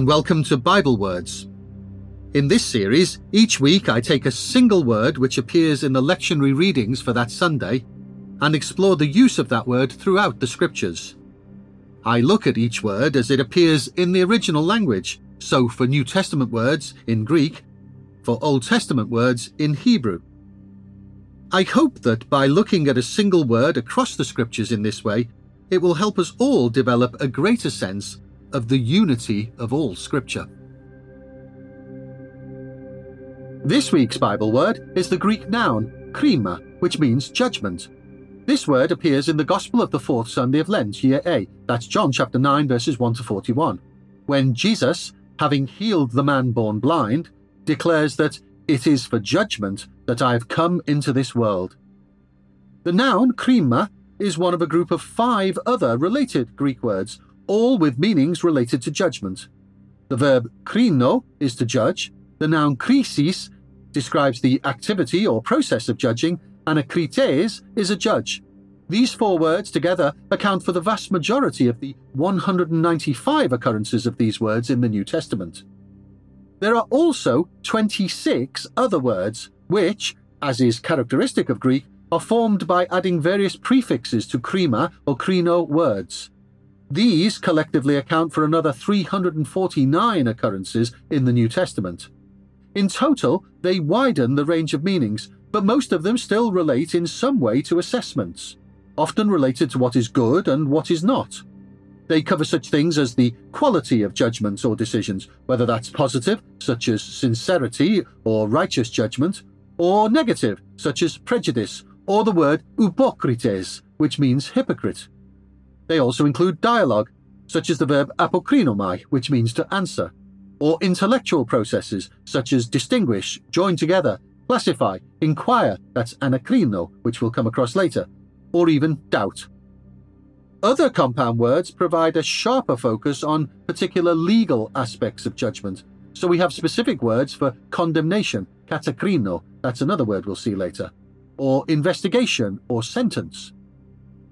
and welcome to Bible Words. In this series, each week I take a single word which appears in the lectionary readings for that Sunday and explore the use of that word throughout the scriptures. I look at each word as it appears in the original language, so for New Testament words in Greek, for Old Testament words in Hebrew. I hope that by looking at a single word across the scriptures in this way, it will help us all develop a greater sense of the unity of all scripture. This week's Bible word is the Greek noun krima, which means judgment. This word appears in the Gospel of the fourth Sunday of Lent, year A, that's John chapter 9, verses 1 to 41, when Jesus, having healed the man born blind, declares that it is for judgment that I have come into this world. The noun krima is one of a group of five other related Greek words, all with meanings related to judgment. The verb krino is to judge, the noun krisis describes the activity or process of judging, and a krites is a judge. These four words together account for the vast majority of the 195 occurrences of these words in the New Testament. There are also 26 other words, which, as is characteristic of Greek, are formed by adding various prefixes to krima or krino words. These collectively account for another 349 occurrences in the New Testament. In total, they widen the range of meanings, but most of them still relate in some way to assessments, often related to what is good and what is not. They cover such things as the quality of judgments or decisions, whether that's positive, such as sincerity or righteous judgment, or negative, such as prejudice, or the word hypocrites, which means hypocrite. They also include dialogue, such as the verb apokrinomai, which means to answer, or intellectual processes, such as distinguish, join together, classify, inquire, that's anakrino, which we'll come across later, or even doubt. Other compound words provide a sharper focus on particular legal aspects of judgment, so we have specific words for condemnation, katakrino, that's another word we'll see later, or investigation or sentence.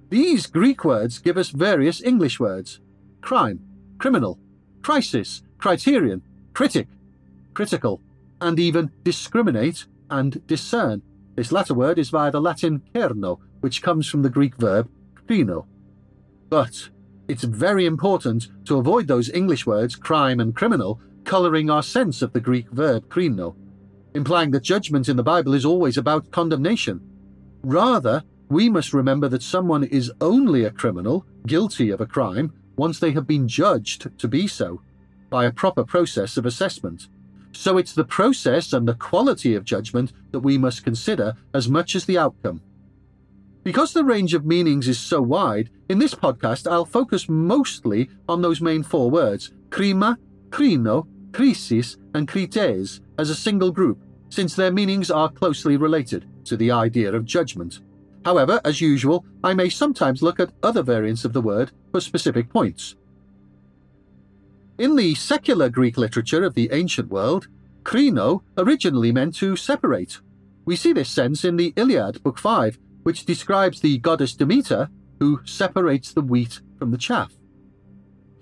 These Greek words give us various English words crime, criminal, crisis, criterion, critic, critical, and even discriminate and discern. This latter word is via the Latin cerno, which comes from the Greek verb krino. But it's very important to avoid those English words, crime and criminal, colouring our sense of the Greek verb krino, implying that judgment in the Bible is always about condemnation. Rather, we must remember that someone is only a criminal, guilty of a crime, once they have been judged to be so, by a proper process of assessment. So it's the process and the quality of judgment that we must consider as much as the outcome. Because the range of meanings is so wide, in this podcast I'll focus mostly on those main four words krima, krino, crisis, and krites, as a single group, since their meanings are closely related to the idea of judgment. However, as usual, I may sometimes look at other variants of the word for specific points. In the secular Greek literature of the ancient world, krino originally meant to separate. We see this sense in the Iliad, Book 5, which describes the goddess Demeter who separates the wheat from the chaff.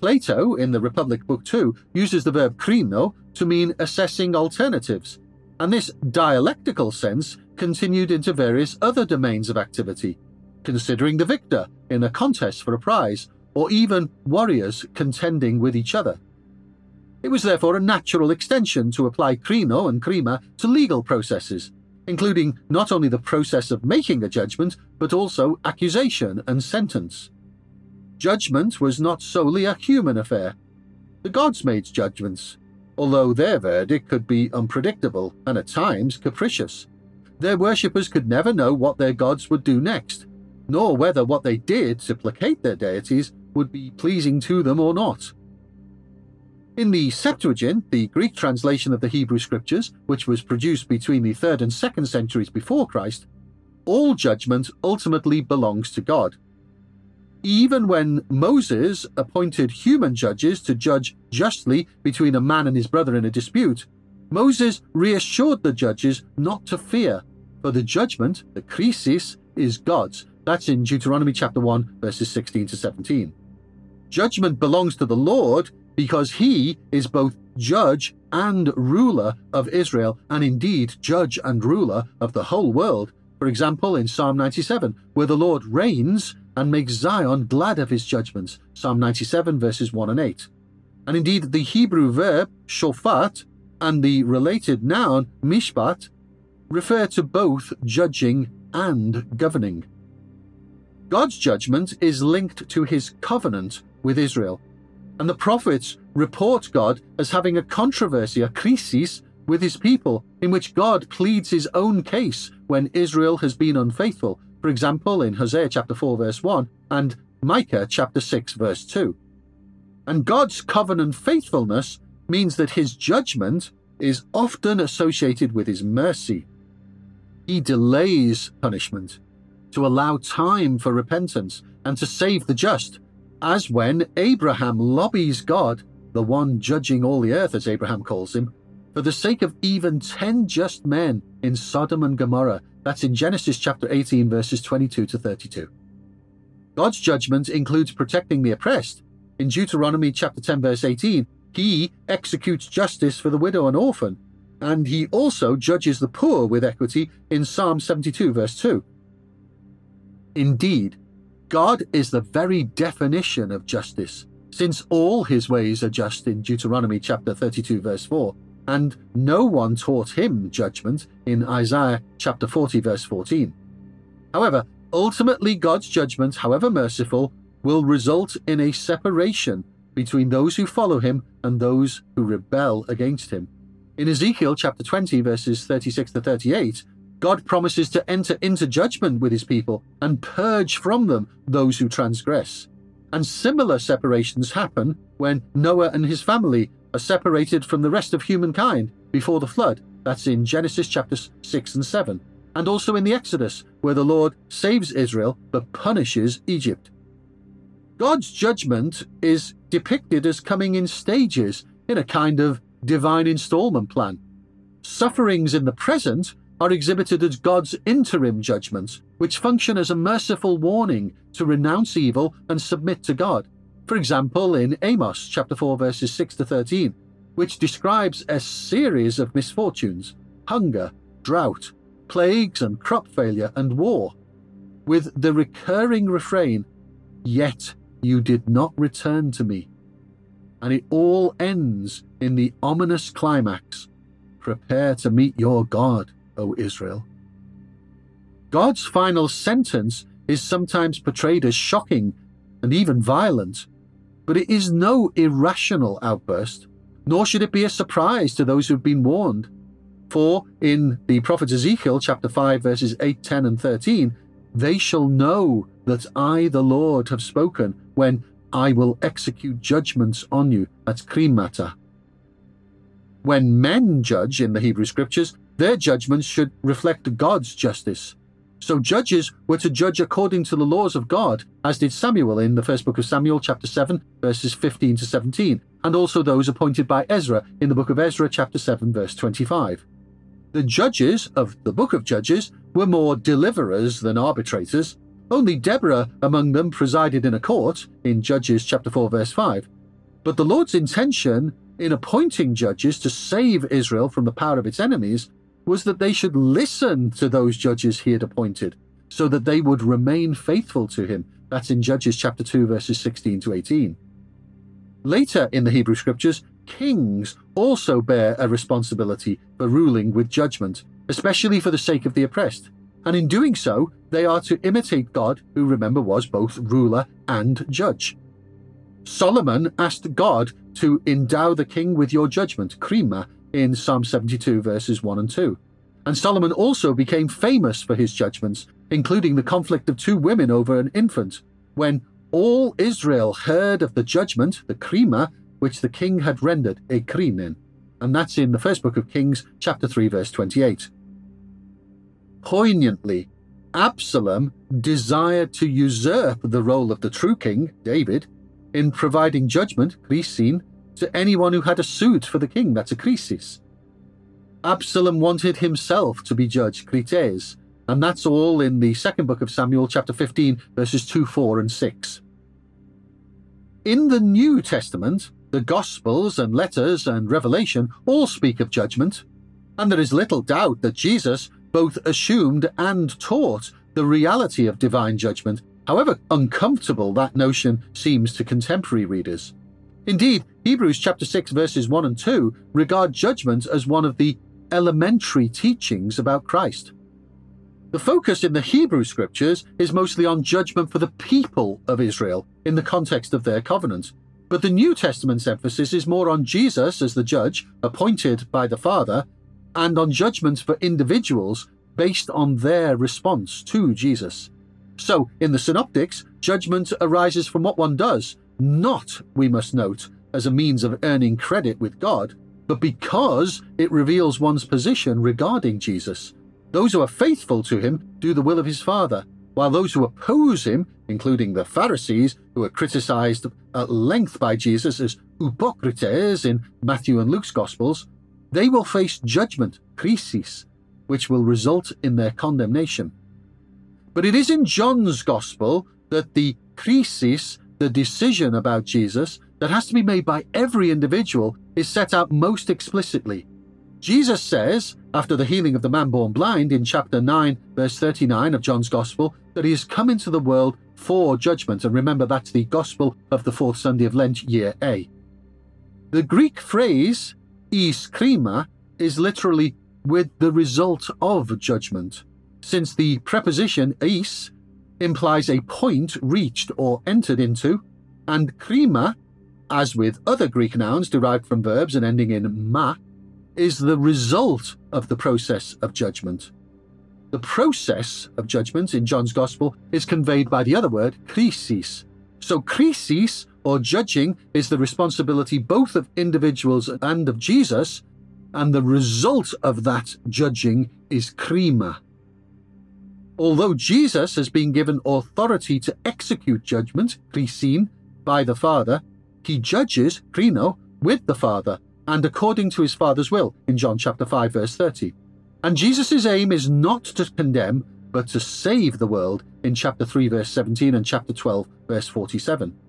Plato, in the Republic Book 2, uses the verb krino to mean assessing alternatives, and this dialectical sense continued into various other domains of activity, considering the victor in a contest for a prize, or even warriors contending with each other. It was therefore a natural extension to apply krino and krima to legal processes, including not only the process of making a judgment, but also accusation and sentence. Judgment was not solely a human affair. The gods made judgments, although their verdict could be unpredictable and at times capricious. Their worshippers could never know what their gods would do next, nor whether what they did to placate their deities would be pleasing to them or not. In the Septuagint, the Greek translation of the Hebrew Scriptures, which was produced between the 3rd and 2nd centuries before Christ, all judgment ultimately belongs to God. Even when Moses appointed human judges to judge justly between a man and his brother in a dispute, Moses reassured the judges not to fear, for the judgment, the krisis, is God's. That's in Deuteronomy chapter 1, verses 16 to 17. Judgment belongs to the Lord, because he is both judge and ruler of Israel, and indeed judge and ruler of the whole world. For example, in Psalm 97, where the Lord reigns and makes Zion glad of his judgments, Psalm 97, verses 1 and 8. And indeed, the Hebrew verb shofat and the related noun mishpat refer to both judging and governing. God's judgment is linked to his covenant with Israel, and the prophets report God as having a controversy, a crisis, with his people, in which God pleads his own case when Israel has been unfaithful, for example, in Hosea chapter 4, verse 1, and Micah chapter 6, verse 2. And God's covenant faithfulness means that his judgment is often associated with his mercy. He delays punishment to allow time for repentance and to save the just, as when Abraham lobbies God, the one judging all the earth, as Abraham calls him, for the sake of even ten just men in Sodom and Gomorrah. That's in Genesis chapter 18, verses 22 to 32. God's judgment includes protecting the oppressed. In Deuteronomy chapter 10, verse 18, he executes justice for the widow and orphan, and he also judges the poor with equity in Psalm 72, verse 2. Indeed, God is the very definition of justice, since all his ways are just in Deuteronomy chapter 32, verse 4, and no one taught him judgment in Isaiah chapter 40, verse 14. However, ultimately, God's judgment, however merciful, will result in a separation between those who follow him and those who rebel against him. In Ezekiel chapter 20, verses 36 to 38, God promises to enter into judgment with his people and purge from them those who transgress. And similar separations happen when Noah and his family are separated from the rest of humankind before the flood. That's in Genesis chapters 6 and 7. And also in the Exodus, where the Lord saves Israel but punishes Egypt. God's judgment is depicted as coming in stages in a kind of divine installment plan. Sufferings in the present are exhibited as God's interim judgments, which function as a merciful warning to renounce evil and submit to God. For example, in Amos chapter 4 verses 6 to 13, which describes a series of misfortunes, hunger, drought, plagues and crop failure and war, with the recurring refrain, Yet you did not return to me. And it all ends in the ominous climax Prepare to meet your God. O Israel. God's final sentence is sometimes portrayed as shocking and even violent, but it is no irrational outburst, nor should it be a surprise to those who've been warned. For in the prophet Ezekiel, chapter 5, verses 8, 10, and 13, they shall know that I, the Lord, have spoken when I will execute judgments on you. That's krimata. When men judge in the Hebrew scriptures, their judgments should reflect God's justice. So judges were to judge according to the laws of God, as did Samuel in the first book of Samuel, chapter 7, verses 15 to 17, and also those appointed by Ezra in the book of Ezra, chapter 7, verse 25. The judges of the book of Judges were more deliverers than arbitrators. Only Deborah among them presided in a court, in Judges chapter 4, verse 5. But the Lord's intention in appointing judges to save Israel from the power of its enemies was that they should listen to those judges he had appointed, so that they would remain faithful to him. That's in Judges chapter 2, verses 16 to 18. Later in the Hebrew scriptures, kings also bear a responsibility for ruling with judgment, especially for the sake of the oppressed. And in doing so, they are to imitate God, who remember was both ruler and judge. Solomon asked God to endow the king with your judgment, Krima, in Psalm 72, verses 1 and 2. And Solomon also became famous for his judgments, including the conflict of two women over an infant, when all Israel heard of the judgment, the krima, which the king had rendered a krinin. And that's in the first book of Kings, chapter 3, verse 28. Poignantly, Absalom desired to usurp the role of the true king, David, in providing judgment, krisin, to anyone who had a suit for the king, that's a krisis. Absalom wanted himself to be judge, krites, and that's all in the second book of Samuel, chapter 15, verses 2, 4, and 6. In the New Testament, The Gospels and letters and Revelation all speak of judgment, and there is little doubt that Jesus both assumed and taught the reality of divine judgment, however uncomfortable that notion seems to contemporary readers. Indeed, Hebrews chapter 6 verses 1 and 2 regard judgment as one of the elementary teachings about Christ. The focus in the Hebrew scriptures is mostly on judgment for the people of Israel in the context of their covenant, but the New Testament's emphasis is more on Jesus as the judge, appointed by the Father, and on judgment for individuals based on their response to Jesus. So, in the Synoptics, judgment arises from what one does, not, we must note, as a means of earning credit with God, but because it reveals one's position regarding Jesus. Those who are faithful to him do the will of his Father, while those who oppose him, including the Pharisees, who are criticized at length by Jesus as hypocrites in Matthew and Luke's Gospels, they will face judgment, krisis, which will result in their condemnation. But it is in John's Gospel that the krisis, the decision about Jesus, that has to be made by every individual, is set out most explicitly. Jesus says, after the healing of the man born blind in chapter 9, verse 39 of John's Gospel, that he has come into the world for judgment. And remember, that's the Gospel of the fourth Sunday of Lent, year A. The Greek phrase, eis krima, is literally with the result of judgment, since the preposition eis implies a point reached or entered into, and krima, as with other Greek nouns derived from verbs and ending in ma, is the result of the process of judgment. The process of judgment in John's Gospel is conveyed by the other word, krisis. So, krisis, or judging, is the responsibility both of individuals and of Jesus, and the result of that judging is krima. Although Jesus has been given authority to execute judgment, krisin, by the Father, he judges, krino, with the Father, and according to his Father's will in John chapter 5 verse 30. And Jesus' aim is not to condemn, but to save the world in chapter 3 verse 17 and chapter 12 verse 47.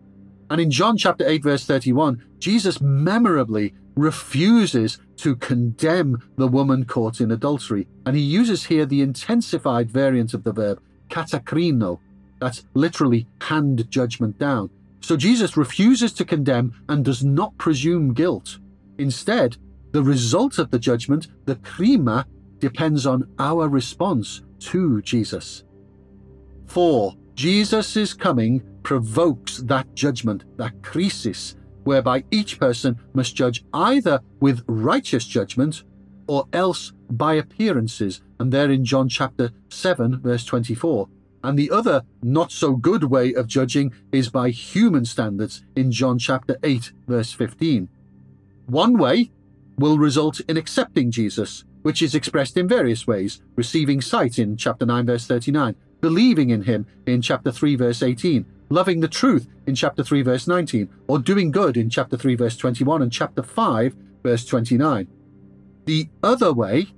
And in John chapter 8 verse 31, Jesus memorably refuses to condemn the woman caught in adultery, and he uses here the intensified variant of the verb katakrino, that's literally hand judgment down. So Jesus refuses to condemn and does not presume guilt. Instead, the result of the judgment, the krima, depends on our response to Jesus. 4. Jesus' is coming provokes that judgment, that crisis, whereby each person must judge either with righteous judgment or else by appearances, and there in John chapter 7, verse 24. And the other not so good way of judging is by human standards in John chapter 8, verse 15. One way will result in accepting Jesus, which is expressed in various ways receiving sight in chapter 9, verse 39, believing in him in chapter 3, verse 18, loving the truth in chapter 3, verse 19, or doing good in chapter 3, verse 21, and chapter 5, verse 29. The other way,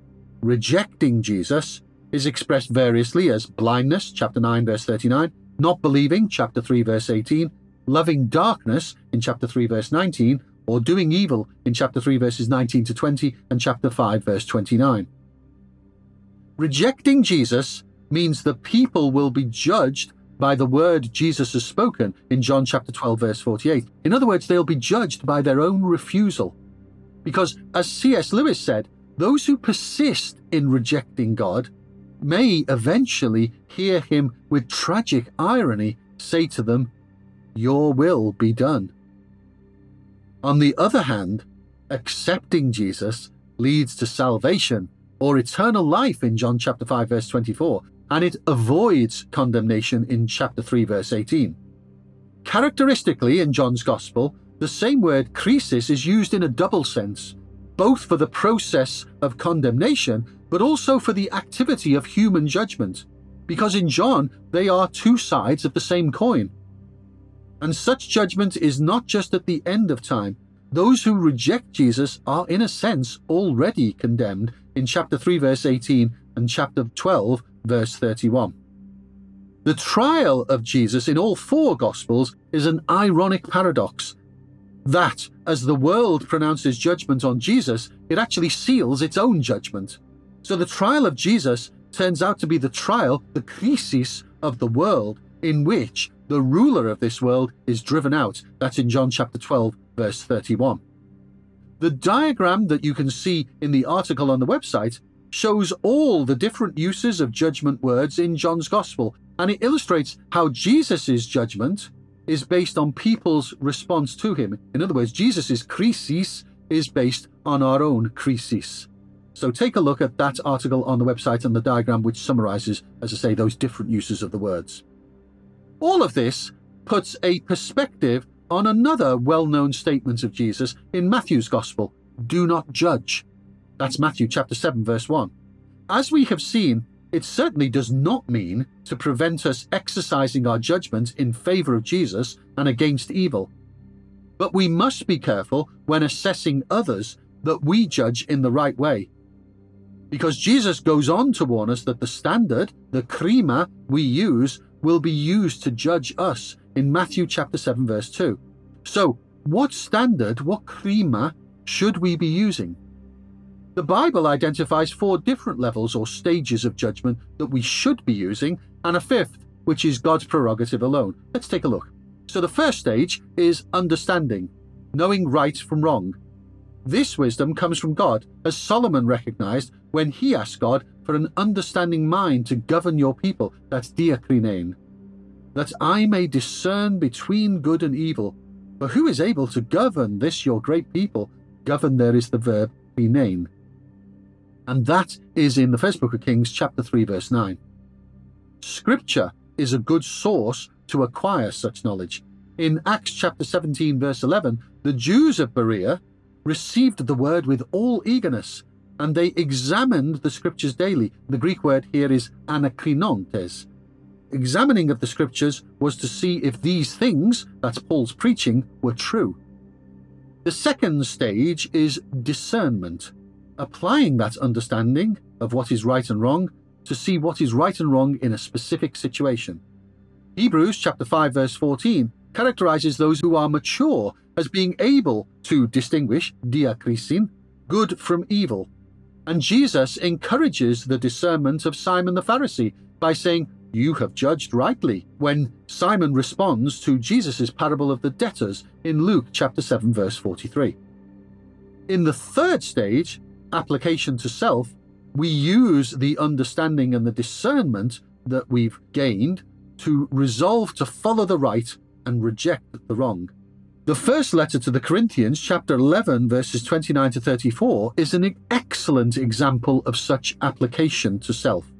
rejecting Jesus, is expressed variously as blindness, chapter 9, verse 39, not believing, chapter 3, verse 18, loving darkness in chapter 3, verse 19, or doing evil in chapter 3, verses 19 to 20, and chapter 5, verse 29. Rejecting Jesus means the people will be judged by the word Jesus has spoken in John chapter 12, verse 48. In other words, they'll be judged by their own refusal. Because, as C.S. Lewis said, those who persist in rejecting God may eventually hear him with tragic irony say to them, Your will be done. On the other hand, accepting Jesus leads to salvation or eternal life in John chapter 5 verse 24, and it avoids condemnation in chapter 3 verse 18. Characteristically in John's gospel, the same word krisis is used in a double sense, both for the process of condemnation but also for the activity of human judgment, because in John they are two sides of the same coin. And such judgment is not just at the end of time. Those who reject Jesus are, in a sense, already condemned in chapter 3, verse 18 and chapter 12, verse 31. The trial of Jesus in all four Gospels is an ironic paradox. that as the world pronounces judgment on Jesus, it actually seals its own judgment. So the trial of Jesus turns out to be the trial, the crisis of the world, in which the ruler of this world is driven out. That's in John chapter 12, verse 31. The diagram that you can see in the article on the website shows all the different uses of judgment words in John's Gospel, and it illustrates how Jesus' judgment is based on people's response to him. In other words, Jesus' crisis is based on our own crisis. So take a look at that article on the website and the diagram which summarizes, as I say, those different uses of the words. All of this puts a perspective on another well known statement of Jesus in Matthew's Gospel do not judge. That's Matthew chapter 7, verse 1. As we have seen, it certainly does not mean to prevent us exercising our judgment in favour of Jesus and against evil. But we must be careful when assessing others that we judge in the right way. Because Jesus goes on to warn us that the standard, the krima, we use will be used to judge us in Matthew chapter 7 verse 2. So, what standard, what krima should we be using? The Bible identifies four different levels or stages of judgment that we should be using, and a fifth, which is God's prerogative alone. Let's take a look. So, the first stage is understanding, knowing right from wrong. This wisdom comes from God, as Solomon recognized when he asked God for an understanding mind to govern your people, that's diakrinein, that I may discern between good and evil. For who is able to govern this your great people? Govern there is the verb name and that is in the first book of Kings, chapter 3, verse 9. Scripture is a good source to acquire such knowledge. In Acts chapter 17, verse 11, the Jews of Berea received the word with all eagerness, and they examined the scriptures daily. The Greek word here is anakrinontes. Examining of the scriptures was to see if these things, that's Paul's preaching, were true. The second stage is discernment applying that understanding of what is right and wrong to see what is right and wrong in a specific situation. Hebrews chapter 5 verse 14 characterizes those who are mature as being able to distinguish diakrisin, good from evil. And Jesus encourages the discernment of Simon the Pharisee by saying, You have judged rightly, when Simon responds to Jesus' parable of the debtors in Luke chapter 7 verse 43. In the third stage, application to self, we use the understanding and the discernment that we've gained to resolve to follow the right and reject the wrong. The first letter to the Corinthians, chapter 11, verses 29 to 34, is an excellent example of such application to self.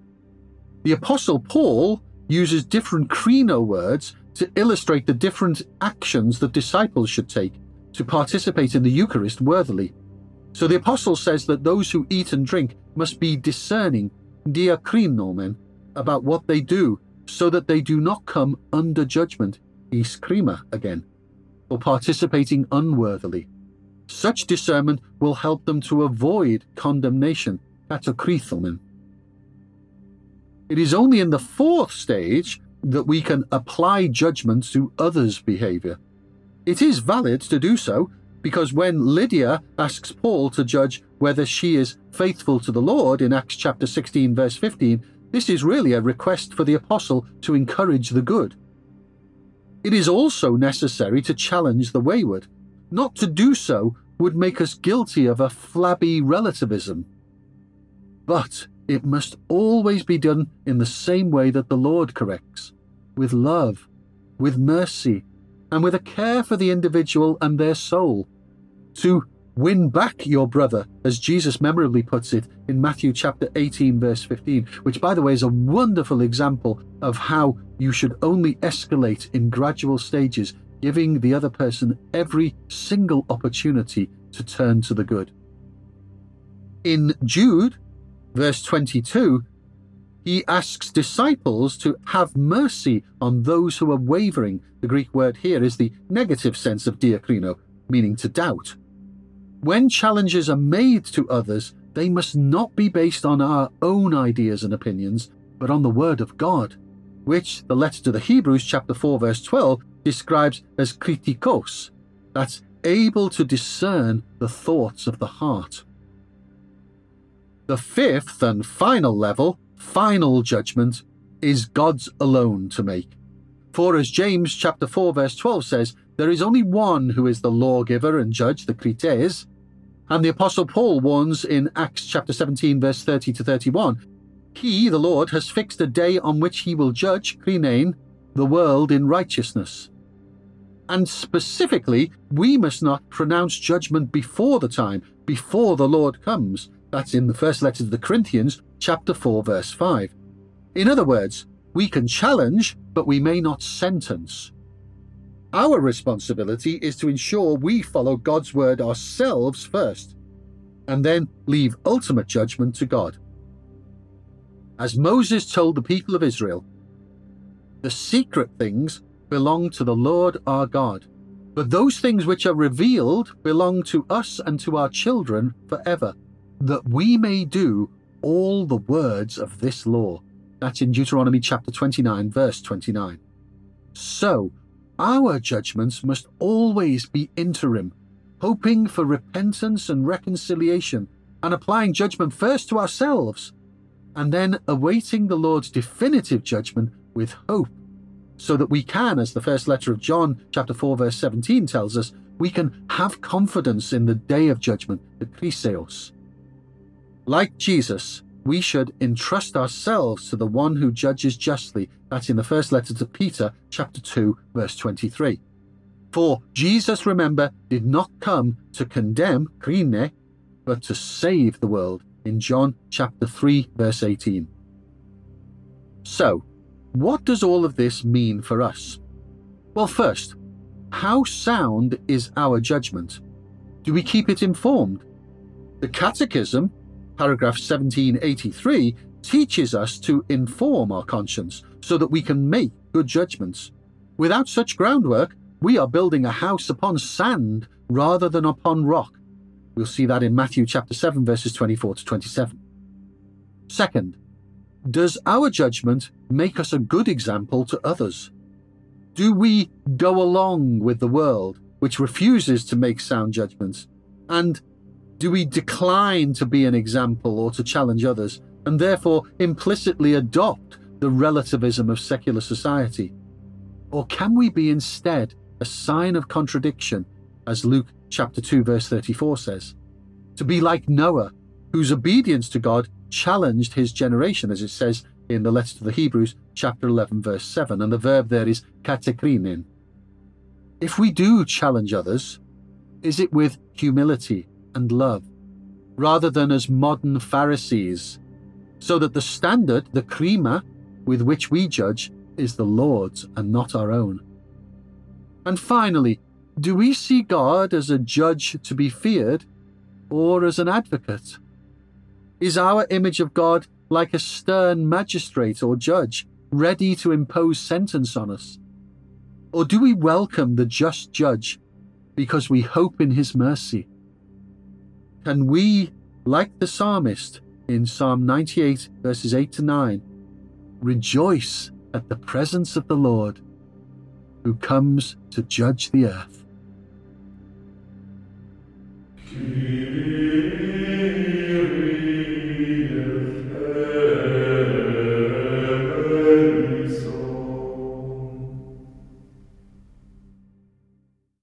The Apostle Paul uses different krino words to illustrate the different actions that disciples should take to participate in the Eucharist worthily. So the apostle says that those who eat and drink must be discerning, diakrinomen, about what they do, so that they do not come under judgment, iskrima again, or participating unworthily. Such discernment will help them to avoid condemnation, katakrithomen. It is only in the fourth stage that we can apply judgment to others' behavior. It is valid to do so because when Lydia asks Paul to judge whether she is faithful to the Lord in Acts chapter 16, verse 15, this is really a request for the apostle to encourage the good. It is also necessary to challenge the wayward. Not to do so would make us guilty of a flabby relativism. But it must always be done in the same way that the Lord corrects with love, with mercy, and with a care for the individual and their soul. To win back your brother, as Jesus memorably puts it in Matthew chapter 18, verse 15, which, by the way, is a wonderful example of how you should only escalate in gradual stages, giving the other person every single opportunity to turn to the good. In Jude, verse 22, he asks disciples to have mercy on those who are wavering. The Greek word here is the negative sense of diakrino, meaning to doubt. When challenges are made to others, they must not be based on our own ideas and opinions, but on the Word of God, which the letter to the Hebrews, chapter 4, verse 12, describes as kritikos. That's able to discern the thoughts of the heart. The fifth and final level, final judgment, is God's alone to make. For as James chapter 4 verse 12 says, there is only one who is the lawgiver and judge, the krites, and the apostle Paul warns in Acts chapter 17 verse 30 to 31, he, the Lord, has fixed a day on which he will judge, krinein, the world in righteousness. And specifically, we must not pronounce judgment before the time, before the Lord comes. That's in the first letter to the Corinthians, chapter 4, verse 5. In other words, we can challenge, but we may not sentence. Our responsibility is to ensure we follow God's word ourselves first, and then leave ultimate judgment to God. As Moses told the people of Israel, the secret things belong to the Lord our God, but those things which are revealed belong to us and to our children forever, that we may do all the words of this law. That's in Deuteronomy chapter 29, verse 29. So, our judgments must always be interim, hoping for repentance and reconciliation, and applying judgment first to ourselves, and then awaiting the Lord's definitive judgment with hope, so that we can, as the first letter of John, chapter 4, verse 17 tells us, we can have confidence in the day of judgment, the Kriseos. Like Jesus, we should entrust ourselves to the one who judges justly. That's in the first letter to Peter, chapter 2, verse 23. For Jesus, remember, did not come to condemn, krine, but to save the world, in John chapter 3, verse 18. So, what does all of this mean for us? Well, first, how sound is our judgment? Do we keep it informed? The Catechism paragraph 1783 teaches us to inform our conscience so that we can make good judgments. Without such groundwork, we are building a house upon sand rather than upon rock. We'll see that in Matthew chapter 7 verses 24 to 27. Second, does our judgment make us a good example to others? Do we go along with the world, which refuses to make sound judgments, and do we decline to be an example or to challenge others, and therefore implicitly adopt the relativism of secular society? Or can we be instead a sign of contradiction, as Luke chapter 2 verse 34 says? To be like Noah, whose obedience to God challenged his generation, as it says in the letter to the Hebrews, chapter 11, verse 7, and the verb there is katekrinin. If we do challenge others, is it with humility and love, rather than as modern Pharisees, so that the standard, the krima, with which we judge is the Lord's and not our own. And finally, do we see God as a judge to be feared or as an advocate? Is our image of God like a stern magistrate or judge, ready to impose sentence on us? Or do we welcome the just judge because we hope in his mercy? Can we, like the psalmist in Psalm 98, verses 8 to 9, rejoice at the presence of the Lord who comes to judge the earth?